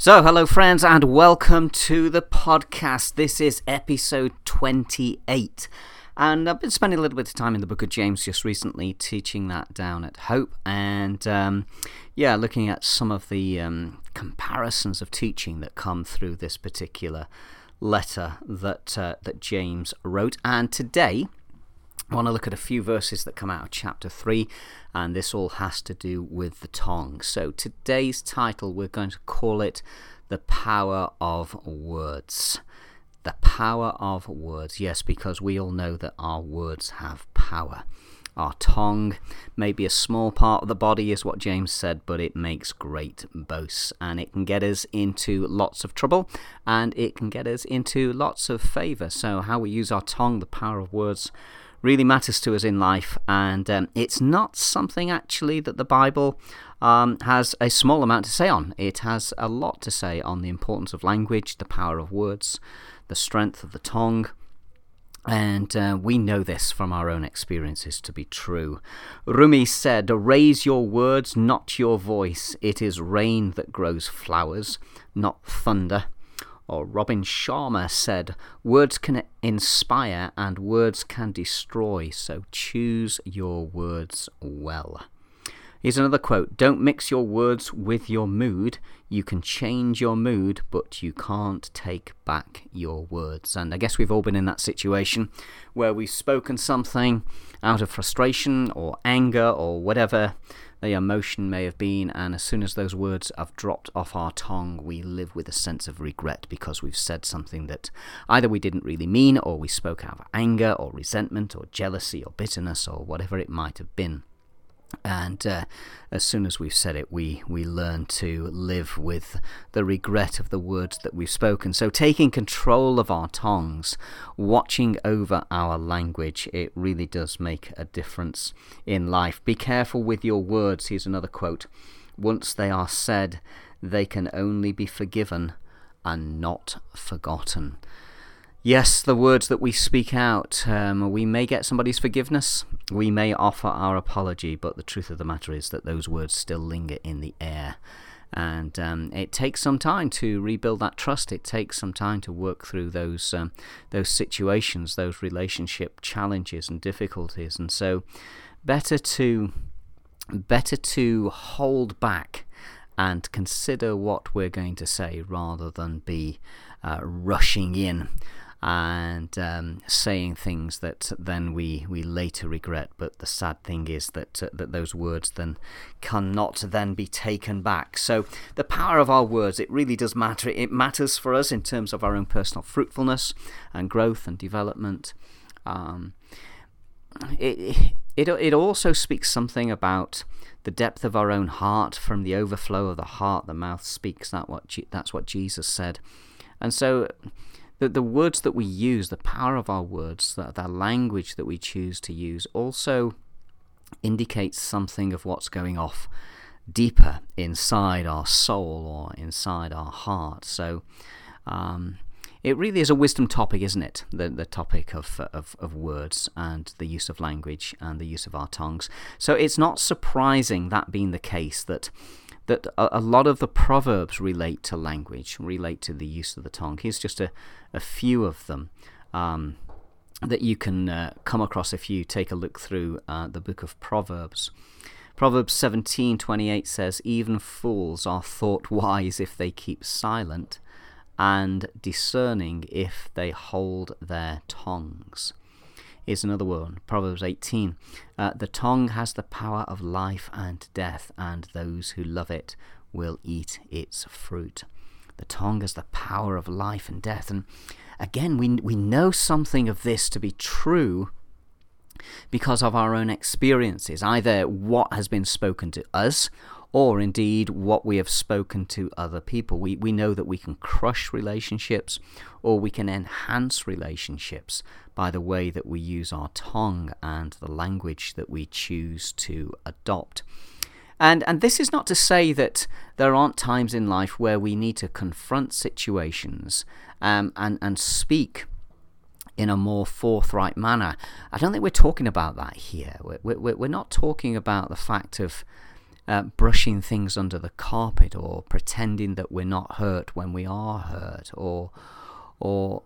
So, hello, friends, and welcome to the podcast. This is episode 28. And I've been spending a little bit of time in the book of James just recently, teaching that down at Hope. And um, yeah, looking at some of the um, comparisons of teaching that come through this particular letter that, uh, that James wrote. And today, I want to look at a few verses that come out of chapter 3, and this all has to do with the tongue. So, today's title, we're going to call it The Power of Words. The Power of Words. Yes, because we all know that our words have power. Our tongue may be a small part of the body, is what James said, but it makes great boasts and it can get us into lots of trouble and it can get us into lots of favour. So, how we use our tongue, the power of words, really matters to us in life, and um, it's not something actually that the Bible um, has a small amount to say on. It has a lot to say on the importance of language, the power of words, the strength of the tongue. And uh, we know this from our own experiences to be true. Rumi said, Raise your words, not your voice. It is rain that grows flowers, not thunder or Robin Sharma said, Words can inspire and words can destroy, so choose your words well. Here's another quote Don't mix your words with your mood. You can change your mood, but you can't take back your words. And I guess we've all been in that situation where we've spoken something out of frustration or anger or whatever the emotion may have been, and as soon as those words have dropped off our tongue, we live with a sense of regret because we've said something that either we didn't really mean, or we spoke out of anger, or resentment, or jealousy, or bitterness, or whatever it might have been. And uh, as soon as we've said it, we, we learn to live with the regret of the words that we've spoken. So, taking control of our tongues, watching over our language, it really does make a difference in life. Be careful with your words. Here's another quote Once they are said, they can only be forgiven and not forgotten. Yes, the words that we speak out, um, we may get somebody's forgiveness, we may offer our apology, but the truth of the matter is that those words still linger in the air. And um, it takes some time to rebuild that trust. It takes some time to work through those um, those situations, those relationship challenges and difficulties. And so, better to better to hold back and consider what we're going to say rather than be uh, rushing in and um, saying things that then we, we later regret. But the sad thing is that uh, that those words then cannot then be taken back. So the power of our words it really does matter. It matters for us in terms of our own personal fruitfulness and growth and development. Um, it, it it also speaks something about the depth of our own heart from the overflow of the heart the mouth speaks that what that's what Jesus said and so the, the words that we use, the power of our words, the, the language that we choose to use, also indicates something of what's going off deeper inside our soul or inside our heart. So, um, it really is a wisdom topic, isn't it? The, the topic of, of, of words and the use of language and the use of our tongues. So it's not surprising, that being the case, that that a, lot of the proverbs relate to language, relate to the use of the tongue. Here's just a, a few of them um, that you can uh, come across if you take a look through uh, the book of Proverbs. Proverbs 17:28 says, "Even fools are thought wise if they keep silent, and discerning if they hold their tongues." Is another one. Proverbs 18. Uh, the tongue has the power of life and death, and those who love it will eat its fruit. The tongue has the power of life and death. And again, we, we know something of this to be true because of our own experiences, either what has been spoken to us or indeed what we have spoken to other people. We, we know that we can crush relationships or we can enhance relationships by the way that we use our tongue and the language that we choose to adopt. And, and this is not to say that there aren't times in life where we need to confront situations um, and, and speak in a more forthright manner. I don't think we're talking about that here. We're, we're, we're not talking about the fact of uh, brushing things under the carpet or pretending that we're not hurt when we are hurt or or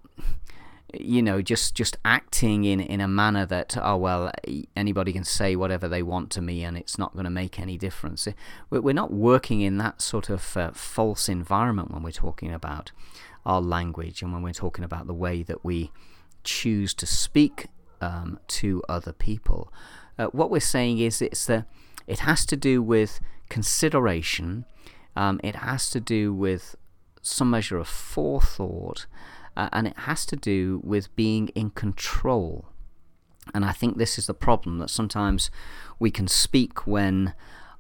you know just just acting in in a manner that oh well anybody can say whatever they want to me and it's not going to make any difference. We're not working in that sort of uh, false environment when we're talking about our language and when we're talking about the way that we choose to speak um, to other people. Uh, what we're saying is it's the it has to do with consideration um, it has to do with some measure of forethought uh, and it has to do with being in control. And I think this is the problem that sometimes we can speak when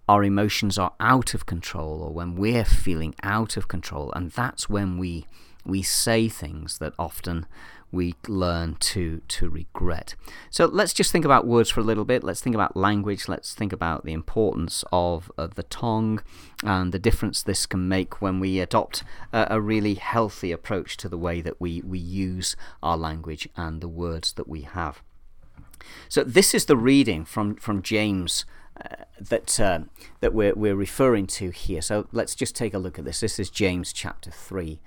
our emotions are out of control or when we're feeling out of control, and that's when we we say things that often we learn to to regret. So let's just think about words for a little bit. Let's think about language. Let's think about the importance of, of the tongue and the difference this can make when we adopt a, a, really healthy approach to the way that we, we use our language and the words that we have. So this is the reading from from James. Uh, that uh, that we're we're referring to here. So let's just take a look at this. This is James chapter three,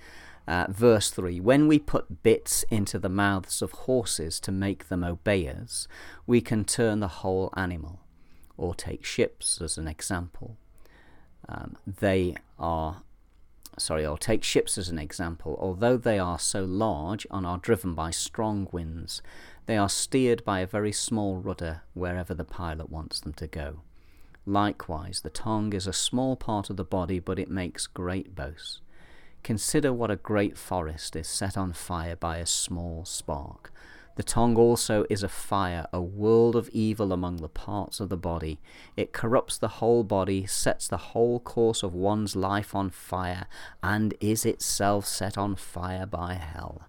uh, verse 3 When we put bits into the mouths of horses to make them obey us, we can turn the whole animal. Or take ships as an example. Um, they are, sorry, or take ships as an example. Although they are so large and are driven by strong winds, they are steered by a very small rudder wherever the pilot wants them to go. Likewise, the tongue is a small part of the body, but it makes great boasts. Consider what a great forest is set on fire by a small spark. The tongue also is a fire, a world of evil among the parts of the body. It corrupts the whole body, sets the whole course of one's life on fire, and is itself set on fire by hell.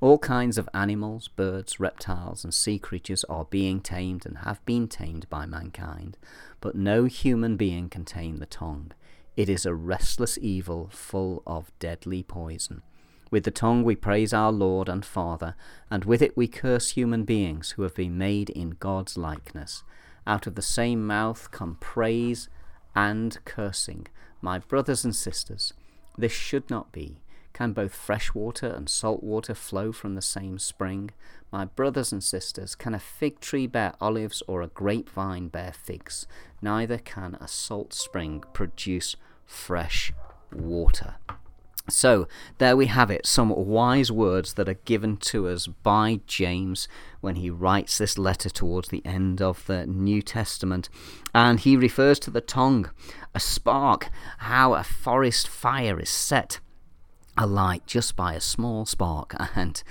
All kinds of animals, birds, reptiles, and sea creatures are being tamed and have been tamed by mankind, but no human being can tame the tongue. It is a restless evil full of deadly poison. With the tongue we praise our Lord and Father, and with it we curse human beings who have been made in God's likeness. Out of the same mouth come praise and cursing. My brothers and sisters, this should not be. Can both fresh water and salt water flow from the same spring? My brothers and sisters, can a fig tree bear olives or a grapevine bear figs? Neither can a salt spring produce fresh water. So, there we have it, some wise words that are given to us by James when he writes this letter towards the end of the New Testament. And he refers to the tongue, a spark, how a forest fire is set alight just by a small spark. And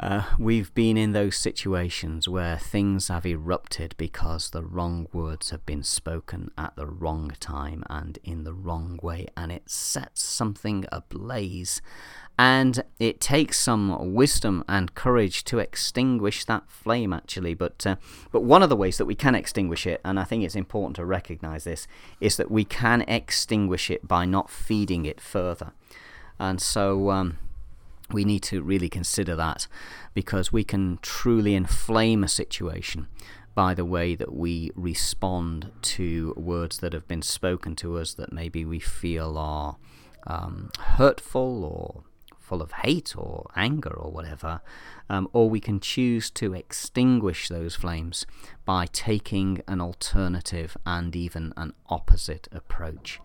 uh, we've been in those situations where things have erupted because the wrong words have been spoken at the wrong time and in the wrong way, and it sets something ablaze. And it takes some wisdom and courage to extinguish that flame, actually. But uh, but one of the ways that we can extinguish it, and I think it's important to recognize this, is that we can extinguish it by not feeding it further. And so. Um, we need to really consider that because we can truly inflame a situation by the way that we respond to words that have been spoken to us that maybe we feel are um, hurtful or full of hate or anger or whatever, um, or we can choose to extinguish those flames by taking an alternative and even an opposite approach.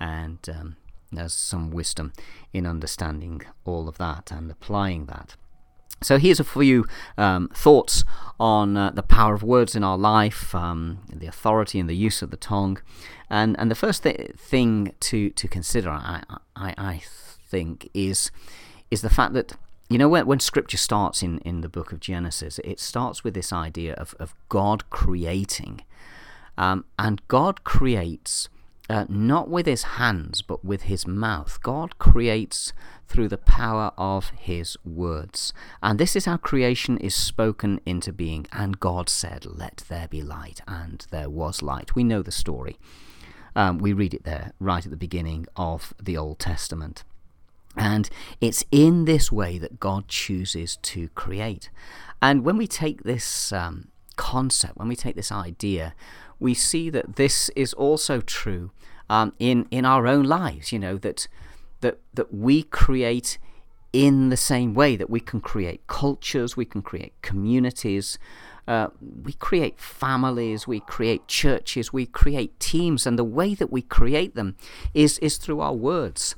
And um, there's some wisdom in understanding all of that and applying that. So here's a few um, thoughts on uh, the power of words in our life, um, the authority and the use of the tongue, and and the first th- thing to to consider, I, I, I think, is is the fact that you know when when Scripture starts in in the book of Genesis, it starts with this idea of of God creating, um, and God creates uh, not with his hands, but with his mouth. God creates through the power of his words. And this is how creation is spoken into being. And God said, Let there be light, and there was light. We know the story. Um, we read it there right at the beginning of the Old Testament. And it's in this way that God chooses to create. And when we take this um, concept, when we take this idea, we see that this is also true um, in in our own lives. You know that that that we create in the same way that we can create cultures, we can create communities, uh, we create families, we create churches, we create teams, and the way that we create them is is through our words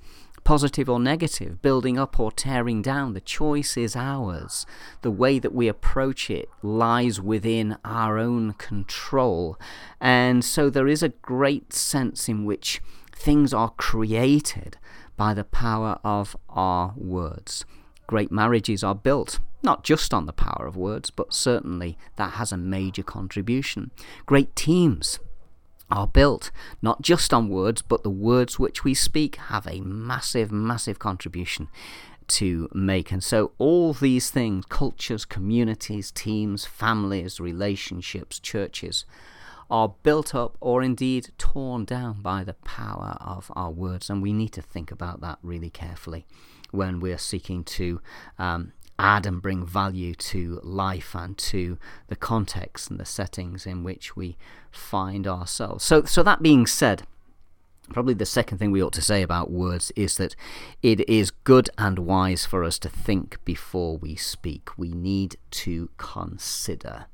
positive or negative, building up or tearing down. The choice is ours. The way that we approach it lies within our own control. And so there is a great sense in which things are created by the power of our words. Great marriages are built not just on the power of words, but certainly that has a major contribution. Great teams are built not just on words, but the words which we speak have a massive, massive contribution to make. And so, all these things cultures, communities, teams, families, relationships, churches are built up or indeed torn down by the power of our words. And we need to think about that really carefully when we're seeking to um, add and bring value to life and to the context and the settings in which we find ourselves. So, so that being said, probably the second thing we ought to say about words is that it is good and wise for us to think before we speak. We need to consider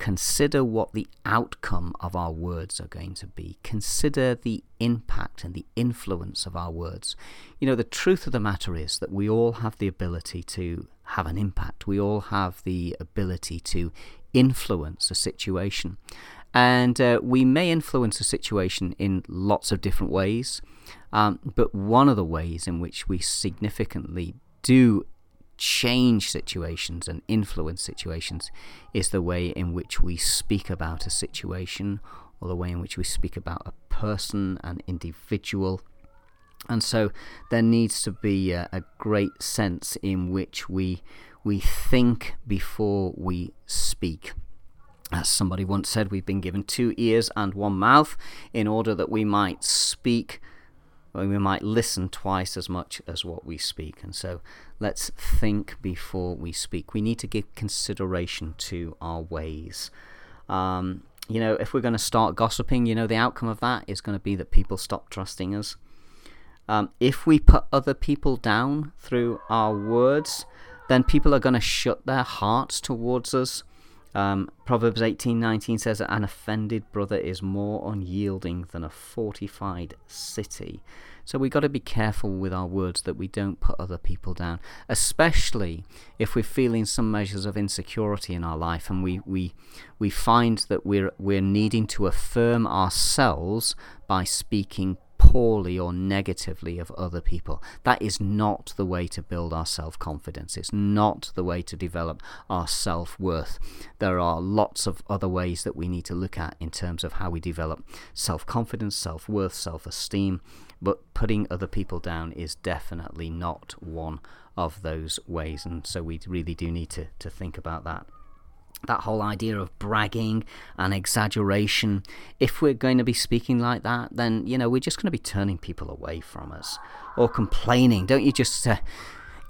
consider what the outcome of our words are going to be. Consider the impact and the influence of our words. You know, the truth of the matter is that we all have the ability to have an impact. We all have the ability to influence a situation. And uh, we may influence a situation in lots of different ways. Um, but one of the ways in which we significantly do change situations and influence situations is the way in which we speak about a situation or the way in which we speak about a person, an individual. And so there needs to be a, a great sense in which we we think before we speak. As somebody once said, we've been given two ears and one mouth in order that we might speak we might listen twice as much as what we speak. And so let's think before we speak. We need to give consideration to our ways. Um, you know, if we're going to start gossiping, you know, the outcome of that is going to be that people stop trusting us. Um, if we put other people down through our words, then people are going to shut their hearts towards us. Um, Proverbs 18:19 says that an offended brother is more unyielding than a fortified city. So we've got to be careful with our words that we don't put other people down, especially if we're feeling some measures of insecurity in our life and we, we, we find that we're, we're needing to affirm ourselves by speaking poorly or negatively of other people. That is not the way to build our self confidence. It's not the way to develop our self worth. There are lots of other ways that we need to look at in terms of how we develop self confidence, self worth, self esteem. But putting other people down is definitely not one of those ways. And so we really do need to, to think about that that whole idea of bragging and exaggeration. If we're going to be speaking like that then you know we're just going to be turning people away from us or complaining. Don't you just uh,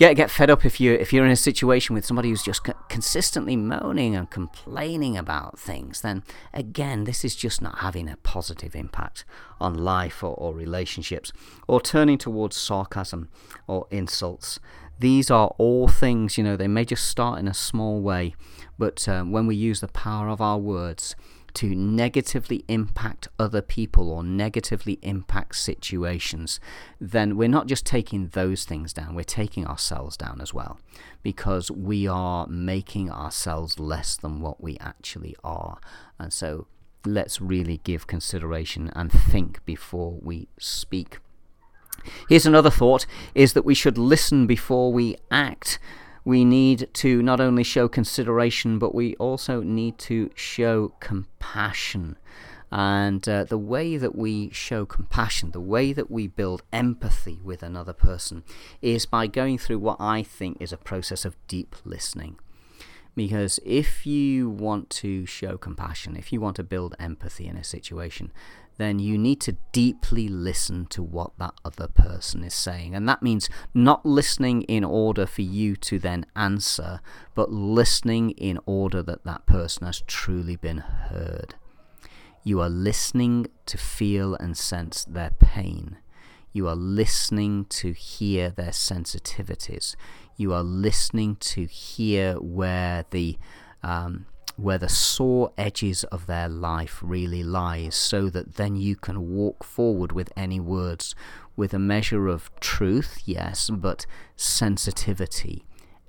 get get fed up if you if you're in a situation with somebody who's just consistently moaning and complaining about things then again this is just not having a positive impact on life or, or relationships or turning towards sarcasm or insults. These are all things, you know, they may just start in a small way, but um, when we use the power of our words to negatively impact other people or negatively impact situations, then we're not just taking those things down, we're taking ourselves down as well, because we are making ourselves less than what we actually are. And so let's really give consideration and think before we speak. Here's another thought is that we should listen before we act. We need to not only show consideration, but we also need to show compassion. And uh, the way that we show compassion, the way that we build empathy with another person, is by going through what I think is a process of deep listening. Because if you want to show compassion, if you want to build empathy in a situation, then you need to deeply listen to what that other person is saying. And that means not listening in order for you to then answer, but listening in order that that person has truly been heard. You are listening to feel and sense their pain. You are listening to hear their sensitivities. You are listening to hear where the um, where the sore edges of their life really lies, so that then you can walk forward with any words with a measure of truth, yes, but sensitivity,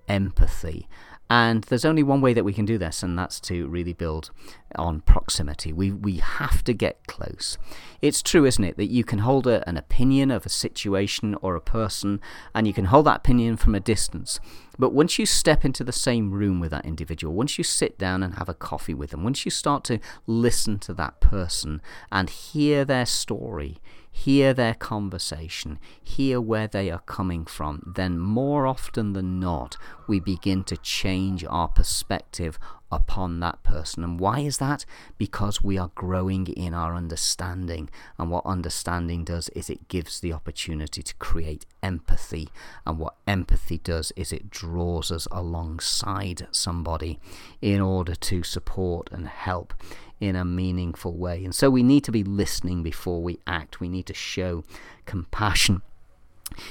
empathy, and there's only one way that we can do this, and that's to really build on proximity. We, we have to get close. It's true, isn't it, that you can hold a, an opinion of a situation or a person, and you can hold that opinion from a distance. But once you step into the same room with that individual, once you sit down and have a coffee with them, once you start to listen to that person and hear their story, hear their conversation, hear where they are coming from, then more often than not, we begin to change our perspective upon that person. And why is that? Because we are growing in our understanding. And what understanding does is it gives the opportunity to create empathy. And what empathy does is it draws us alongside somebody in order to support and help in a meaningful way. And so we need to be listening before we act. We need to show compassion.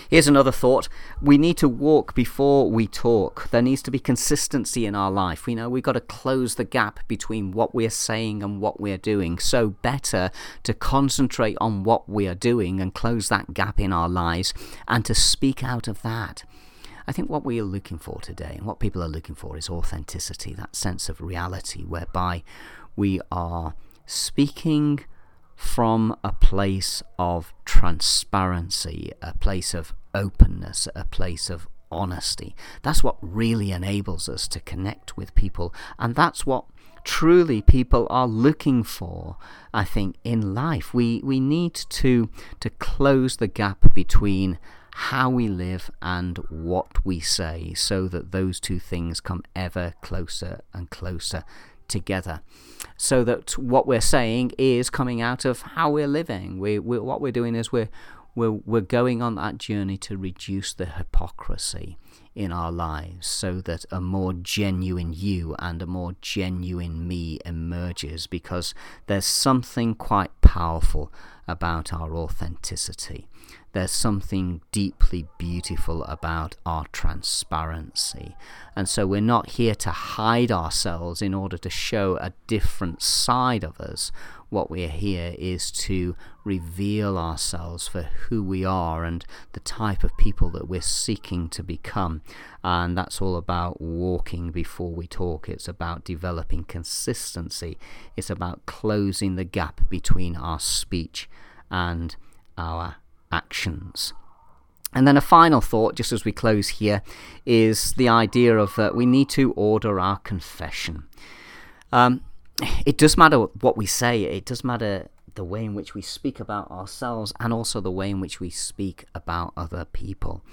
Here's another thought. We need to walk before we talk. There needs to be consistency in our life. We know we've got to close the gap between what we're saying and what we're doing. So, better to concentrate on what we are doing and close that gap in our lives and to speak out of that. I think what we are looking for today and what people are looking for is authenticity, that sense of reality whereby we are speaking from a place of transparency, a place of openness, a place of honesty. That's what really enables us to connect with people, and that's what truly people are looking for i think in life we we need to to close the gap between how we live and what we say so that those two things come ever closer and closer together so that what we're saying is coming out of how we're living. We, we, what we're doing is we're, we're, we're going on that journey to reduce the hypocrisy in our lives so that a more genuine you and a more genuine me emerges because there's something quite powerful about our authenticity. There's something deeply beautiful about our transparency. And so we're not here to hide ourselves in order to show a different side of us. What we're here is to reveal ourselves for who we are and the type of people that we're seeking to become. And that's all about walking before we talk. It's about developing consistency. It's about closing the gap between our speech and our actions. And then a final thought, just as we close here, is the idea of uh, we need to order our confession. Um, it does matter what we say, it does matter the way in which we speak about ourselves and also the way in which we speak about other people.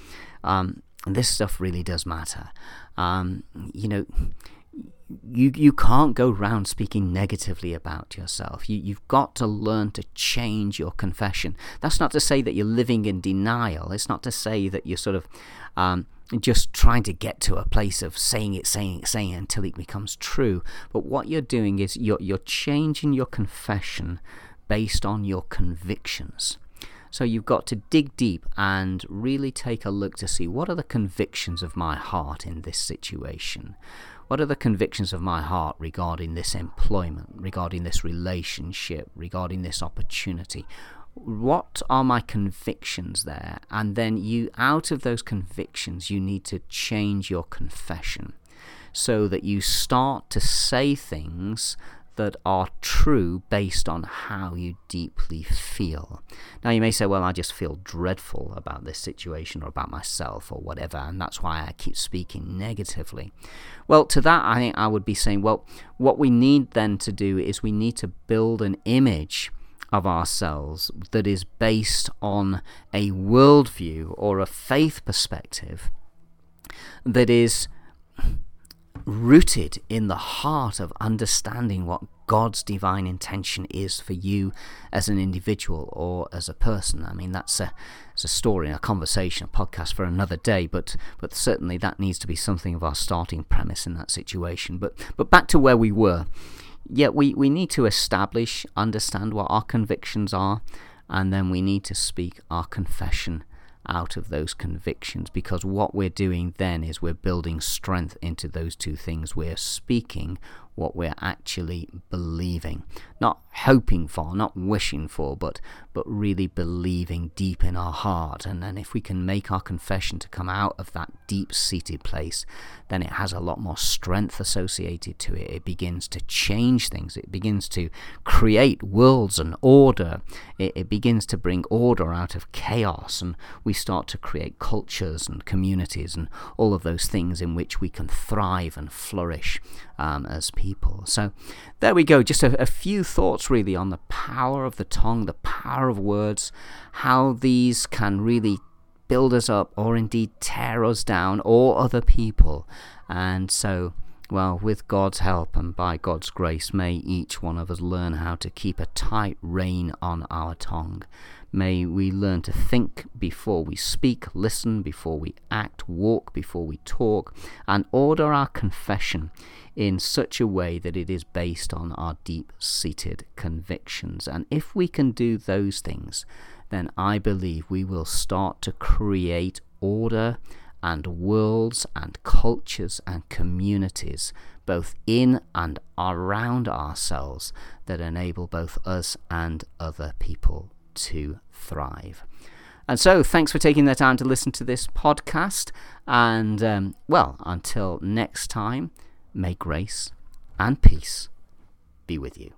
Um, this stuff really does matter. Um, you know, you you can't go round speaking negatively about yourself. You you've got to learn to change your confession. That's not to say that you're living in denial. It's not to say that you're sort of um, just trying to get to a place of saying it, saying it, saying it until it becomes true. But what you're doing is you're you're changing your confession based on your convictions. So you've got to dig deep and really take a look to see what are the convictions of my heart in this situation. What are the convictions of my heart regarding this employment, regarding this relationship, regarding this opportunity? What are my convictions there? And then you, out of those convictions, you need to change your confession so that you start to say things that are true based on how you deeply feel. Now, you may say, well, I just feel dreadful about this situation or about myself or whatever, and that's why I keep speaking negatively. Well, to that, I think I would be saying, well, what we need then to do is we need to build an image of ourselves that is based on a worldview or a faith perspective that is rooted in the heart of understanding what God's divine intention is for you as an individual or as a person. I mean, that's a, that's a story, a conversation, a podcast for another day, but, but certainly that needs to be something of our starting premise in that situation. But, but back to where we were. yet we, we need to establish, understand what our convictions are, and then we need to speak our confession out of those convictions because what we're doing then is we're building strength into those two things. We're speaking what we're actually believing, not hoping for, not wishing for, but but really believing deep in our heart. And then if we can make our confession to come out of that deep-seated place, then it has a lot more strength associated to it. It begins to change things. It begins to create worlds and order. It, it begins to bring order out of chaos, and we start to create cultures and communities and all of those things in which we can thrive and flourish um, as people. So there we go, just a, a few thoughts really on the power of the tongue, the power of words, how these can really build us up or indeed tear us down or other people. And so, well, with God's help and by God's grace, may each one of us learn how to keep a tight rein on our tongue. May we learn to think before we speak, listen before we act, walk before we talk, and order our confession in such a way that it is based on our deep seated convictions. And if we can do those things, then I believe we will start to create order and worlds and cultures and communities, both in and around ourselves, that enable both us and other people to thrive. And so, thanks for taking the time to listen to this podcast. And, um, well, until next time. May grace and peace be with you.